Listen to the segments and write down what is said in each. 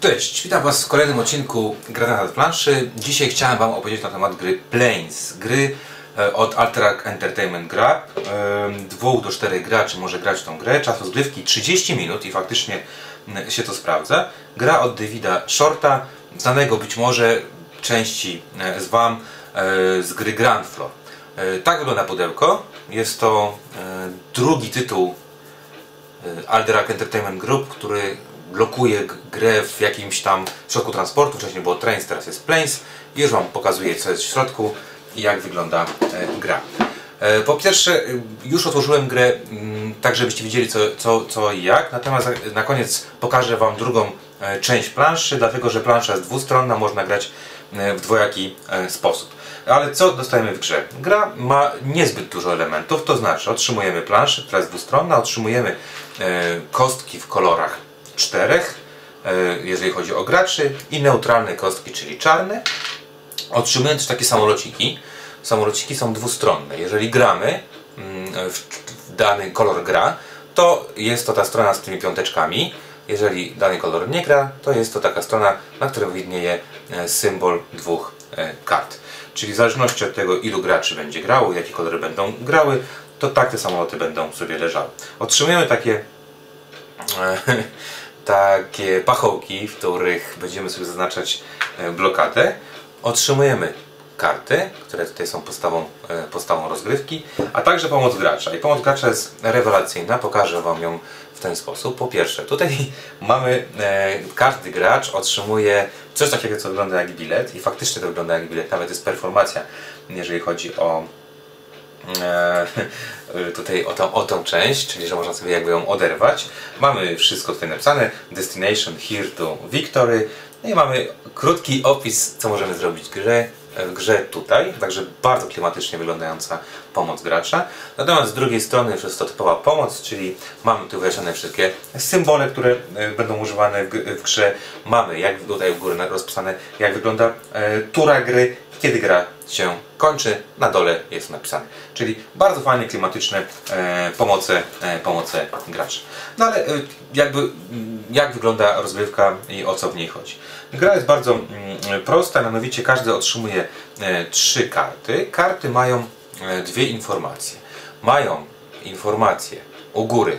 Cześć, witam Was w kolejnym odcinku Granat na planszy. Dzisiaj chciałem Wam opowiedzieć na temat gry Planes. Gry e, od Alterac Entertainment Gra. Dwóch do czterech graczy może grać tą grę. Czas rozgrywki 30 minut i faktycznie się to sprawdza. Gra od Davida Shorta, znanego być może części e, z Wam e, z gry Grand Floor. Tak wygląda pudełko. Jest to drugi tytuł Alderac Entertainment Group, który blokuje grę w jakimś tam środku transportu. Wcześniej było Trains, teraz jest Planes. I już Wam pokazuję, co jest w środku i jak wygląda e, gra. E, Po pierwsze, y, już otworzyłem grę mm, tak, żebyście widzieli co, co, co i jak. Natomiast na- na koniec pokażę Wam drugą e, część planszy, dlatego że plansza jest dwustronna, można grać e, w dwojaki e, sposób. Ale co dostajemy w grze? Gra ma niezbyt dużo elementów, to znaczy otrzymujemy planszę, która jest dwustronna, otrzymujemy e, kostki w kolorach czterech, e, jeżeli chodzi o graczy, i neutralne kostki, czyli czarne. Otrzymujemy też takie samolociki. Samolociki są dwustronne. Jeżeli gramy mm, w, w dany kolor gra, to jest to ta strona z tymi piąteczkami. Jeżeli dany kolor nie gra, to jest to taka strona, na której widnieje e, symbol dwóch e, kart. Czyli w zależności od tego, ilu graczy będzie grało, jakie kolory będą grały, to tak te samoloty będą sobie leżały. Otrzymujemy takie e, takie pachołki, w których będziemy sobie zaznaczać e, blokadę. Otrzymujemy karty, które tutaj są podstawą, e, podstawą rozgrywki, a także pomoc gracza. I pomoc gracza jest rewelacyjna, pokażę Wam ją w ten sposób. Po pierwsze, tutaj mamy, e, każdy gracz otrzymuje coś takiego, co wygląda jak bilet i faktycznie to wygląda jak bilet, nawet jest performacja, jeżeli chodzi o tutaj o tą, o tą część, czyli że można sobie jakby ją oderwać. Mamy wszystko tutaj napisane, destination here to victory no i mamy krótki opis, co możemy zrobić w grze, w grze tutaj, także bardzo klimatycznie wyglądająca pomoc gracza. Natomiast z drugiej strony jest to typowa pomoc, czyli mamy tu wyjaśnione wszystkie symbole, które e, będą używane w, grze. Mamy jak tutaj w górę rozpisane, jak wygląda e, tura gry, kiedy gra się kończy, na dole jest napisane. Czyli bardzo fajne, klimatyczne e, pomoce, e, pomoce graczy. No ale e, jakby, mm, jak wygląda rozgrywka i o co w niej chodzi? Gra jest bardzo mm, prosta, mianowicie każdy otrzymuje e, trzy karty. Karty mają e, dwie informacje. Mają informację u góry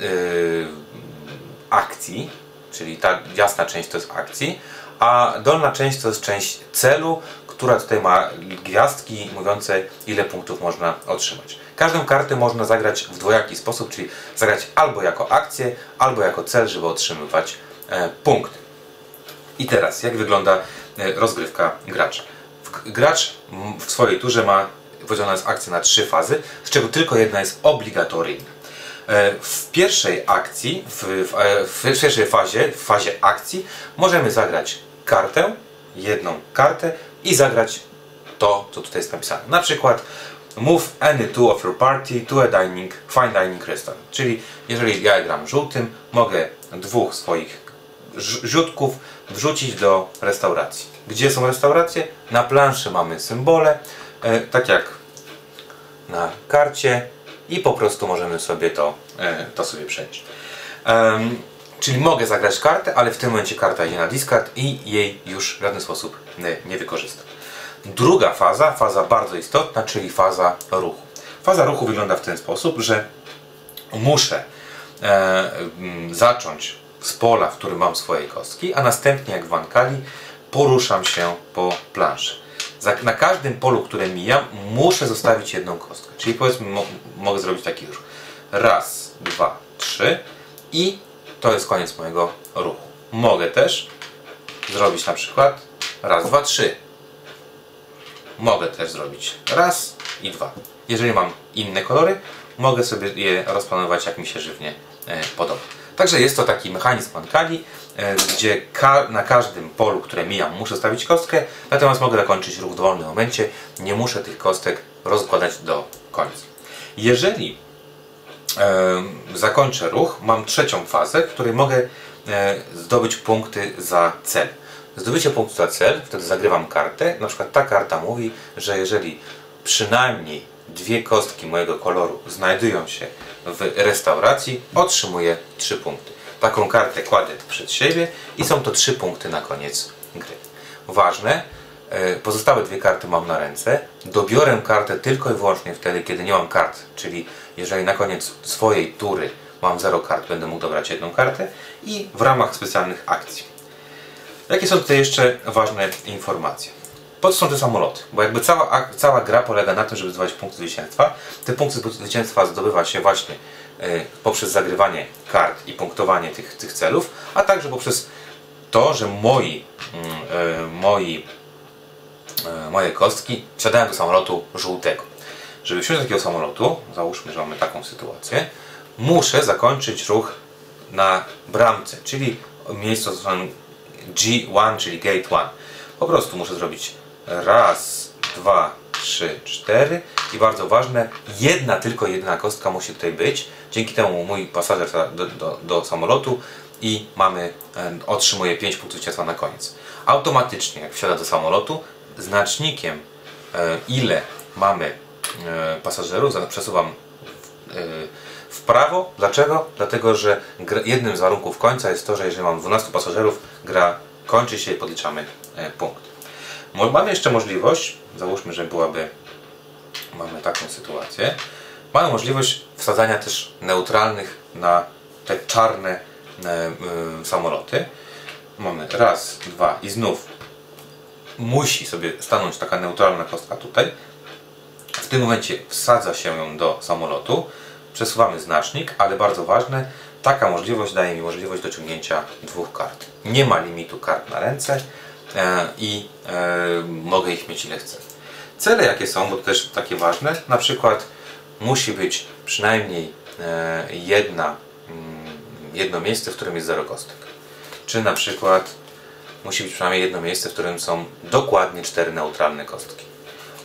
yy, akcji, czyli ta jasna część to jest akcji, a dolna część to jest część celu, która tutaj ma gwiazdki mówiące ile punktów można otrzymać. Każdą kartę można zagrać w dwojaki sposób, czyli zagrać albo jako akcję, albo jako cel, żeby otrzymywać e, punkty. I teraz, jak wygląda e, rozgrywka gracza? Gracz w swojej turze ma podzielona jest akcja na trzy fazy, z czego tylko jedna jest obligatoryjna. E, W pierwszej akcji, w, w, w pierwszej fazie, w fazie akcji, możemy zagrać kartę, jedną kartę i zagrać to, co tutaj jest napisane. Na przykład move any two of your party to a dining, fine dining restaurant. Czyli jeżeli ja gram żółtym, mogę dwóch swoich rzutków wrzucić do restauracji. Gdzie są restauracje? Na planszy mamy symbole, e, tak jak na karcie i po prostu możemy sobie to, e, to sobie przenieść. Em, czyli mogę zagrać kartę, ale w tym momencie karta idzie na discard i jej już w żaden sposób nie, wykorzystam. Druga faza, faza bardzo istotna, czyli faza ruchu. Faza ruchu wygląda w ten sposób, że muszę e, zacząć z pola, w którym mam swoje kostki, a następnie jak w Ankali poruszam się po planszy. Na każdym polu, które mijam, muszę zostawić jedną kostkę. Czyli powiedzmy, mo, mogę zrobić taki ruch. Raz, dwa, trzy i to jest koniec mojego ruchu. Mogę też zrobić na przykład raz, dwa, trzy. Mogę też zrobić raz i dwa. Jeżeli mam inne kolory, mogę sobie je rozplanować jak mi się żywnie e, podoba. Także jest to taki mechanizm Mankali, e, gdzie na każdym polu, które mijam, muszę stawić kostkę, natomiast mogę zakończyć ruch w dowolnym momencie. Nie muszę tych kostek rozkładać do końca. Jeżeli zakończę ruch, mam trzecią fazę, w której mogę e, zdobyć punkty za cel. Zdobycie punktu za cel, wtedy zagrywam kartę. Na przykład ta karta mówi, że jeżeli przynajmniej dwie kostki mojego koloru znajdują się w restauracji, otrzymuję 3 punkty. taką kartę kładę przed siebie i są to trzy punkty na koniec gry. Ważne, e, pozostałe dwie karty mam na ręce. Dobiorę kartę tylko i wyłącznie wtedy, kiedy nie mam kart, czyli jeżeli na koniec swojej tury mam 0 kart, będę mógł dobrać jedną kartę i w ramach specjalnych akcji. Jakie są tutaj jeszcze ważne informacje? Po co są te samoloty? Bo jakby cała, cała gra polega na tym, żeby zdobywać punkty zwycięstwa. Te punkty zwycięstwa zdobywa się właśnie y, poprzez zagrywanie kart i punktowanie tych, tych celów, a także poprzez to, że moi, y, moi, y, moje kostki wsiadają do samolotu żółtego. Żeby wsiąść do takiego samolotu, załóżmy, że mamy taką sytuację, muszę zakończyć ruch na bramce, czyli miejscu G1, czyli gate 1. Po prostu muszę zrobić raz, dwa, trzy, cztery i bardzo ważne, jedna, tylko jedna kostka musi tutaj być. Dzięki temu mój pasażer do, do, do samolotu i mamy, otrzymuje 5 punktów zwycięstwa na koniec. Automatycznie, jak wsiada do samolotu, znacznikiem e, ile mamy e, pasażerów, przesuwam e, w prawo. Dlaczego? Dlatego, że jednym z warunków końca jest to, że jeżeli mam 12 pasażerów, gra kończy się i podliczamy punkt. Mamy jeszcze możliwość, załóżmy, że byłaby, mamy taką sytuację, mamy możliwość wsadzania też neutralnych na te czarne samoloty. Mamy raz, dwa i znów musi sobie stanąć taka neutralna kostka tutaj. W tym momencie wsadza się ją do samolotu, przesuwamy znacznik, ale bardzo ważne, taka możliwość daje mi możliwość dociągnięcia dwóch kart. Nie ma limitu kart na ręce, E, i e, mogę ich mieć ile chcę. Cele jakie są, bo to też takie ważne, na przykład musi być przynajmniej e, jedna, mm, jedno miejsce, w którym jest zero kostek. Czy na przykład musi być przynajmniej jedno miejsce, w którym są dokładnie cztery neutralne kostki.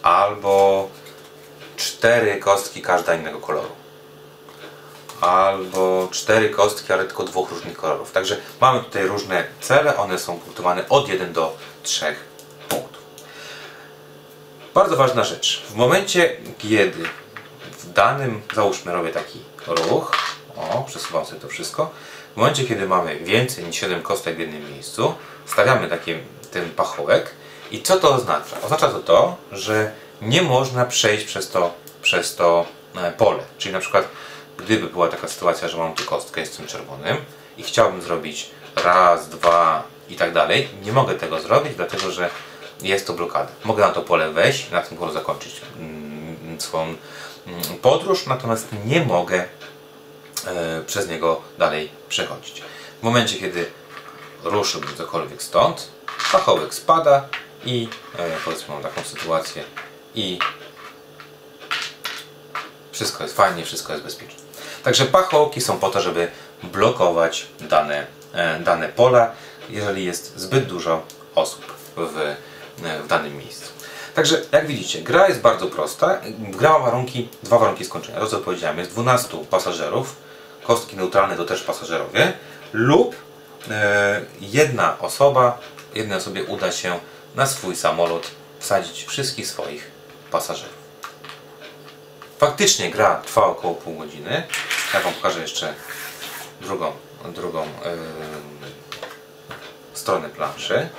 Albo cztery kostki każda innego koloru albo cztery kostki, ale tylko dwóch różnych kolorów. Także mamy tutaj różne cele, one są punktowane od 1 do 3 punktów. Bardzo ważna rzecz. W momencie, kiedy w danym, załóżmy, robię taki ruch, o, przesuwam sobie to wszystko, w momencie, kiedy mamy więcej niż 7 kostek w jednym miejscu, stawiamy taki ten pachołek i co to oznacza? Oznacza to to, że nie można przejść przez to, przez to e, pole. Czyli na przykład gdyby była taka sytuacja, że mam tu kostkę, jestem czerwonym i chciałbym zrobić raz, dwa i tak dalej, nie mogę tego zrobić, dlatego że jest to blokada. Mogę na to pole wejść, na tym polu zakończyć mm, swoją mm, podróż, natomiast nie mogę przez niego dalej przechodzić. W momencie, kiedy ruszyłbym cokolwiek stąd, fachołek spada i e, powiedzmy mam taką sytuację i wszystko jest fajnie, wszystko jest bezpieczne. Także pachołki są po to, żeby blokować dane, e, dane pola, jeżeli jest zbyt dużo osób w, e, w danym miejscu. Także jak widzicie, gra jest bardzo prosta. Gra ma warunki, dwa warunki skończenia. To co powiedziałem, jest 12 pasażerów, kostki neutralne to też pasażerowie, lub e, jedna osoba, jednej osobie uda się na swój samolot wsadzić wszystkich swoich pasażerów. Faktycznie gra trwa około pół godziny. Ja Wam pokażę jeszcze drugą, drugą yy, stronę planszy.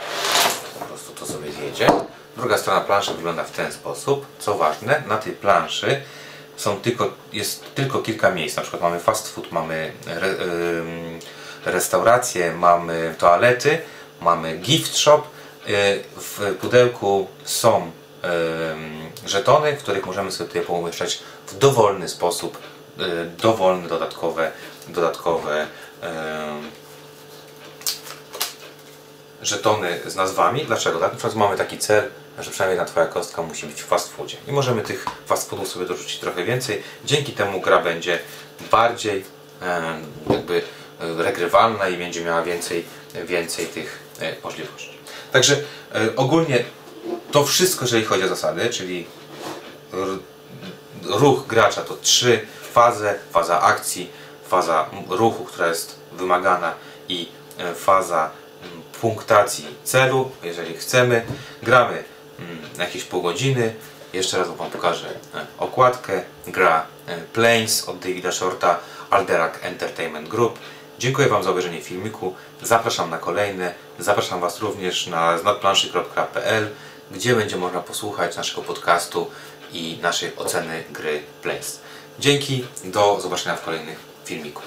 Po prostu to sobie zjedzie. Druga strona planszy wygląda w ten sposób. Co ważne, na tej planszy są tylko, jest tylko kilka miejsc. Na przykład mamy fast food, mamy re, restauracje, mamy toalety, mamy gift shop. Yy, w pudełku są żetony, w których możemy sobie tutaj w dowolny sposób y, dowolne dodatkowe, dodatkowe żetony z nazwami. Dlaczego? Tak? Na przykład mamy taki cel, że przynajmniej jedna Twoja kostka musi być w fast foodzie. I możemy tych fast foodów sobie dorzucić trochę więcej. Dzięki temu gra będzie bardziej jakby e, regrywalna i będzie miała więcej, więcej tych e, możliwości. Także e, ogólnie to wszystko, jeżeli chodzi o zasady, czyli ruch gracza to trzy fazy, faza akcji, faza ruchu, która jest wymagana i faza punktacji celu, jeżeli chcemy. Gramy jakieś pół godziny. Jeszcze raz Wam pokażę e, okładkę. Gra e, Planes od Davida Shorta, Alderac Entertainment Group Dziękuję Wam za obejrzenie filmiku. Zapraszam na kolejne. Zapraszam Was również na znotplanszy.pl, gdzie będzie można posłuchać naszego podcastu i naszej oceny gry Planes. Dzięki, do zobaczenia w kolejnych filmiku.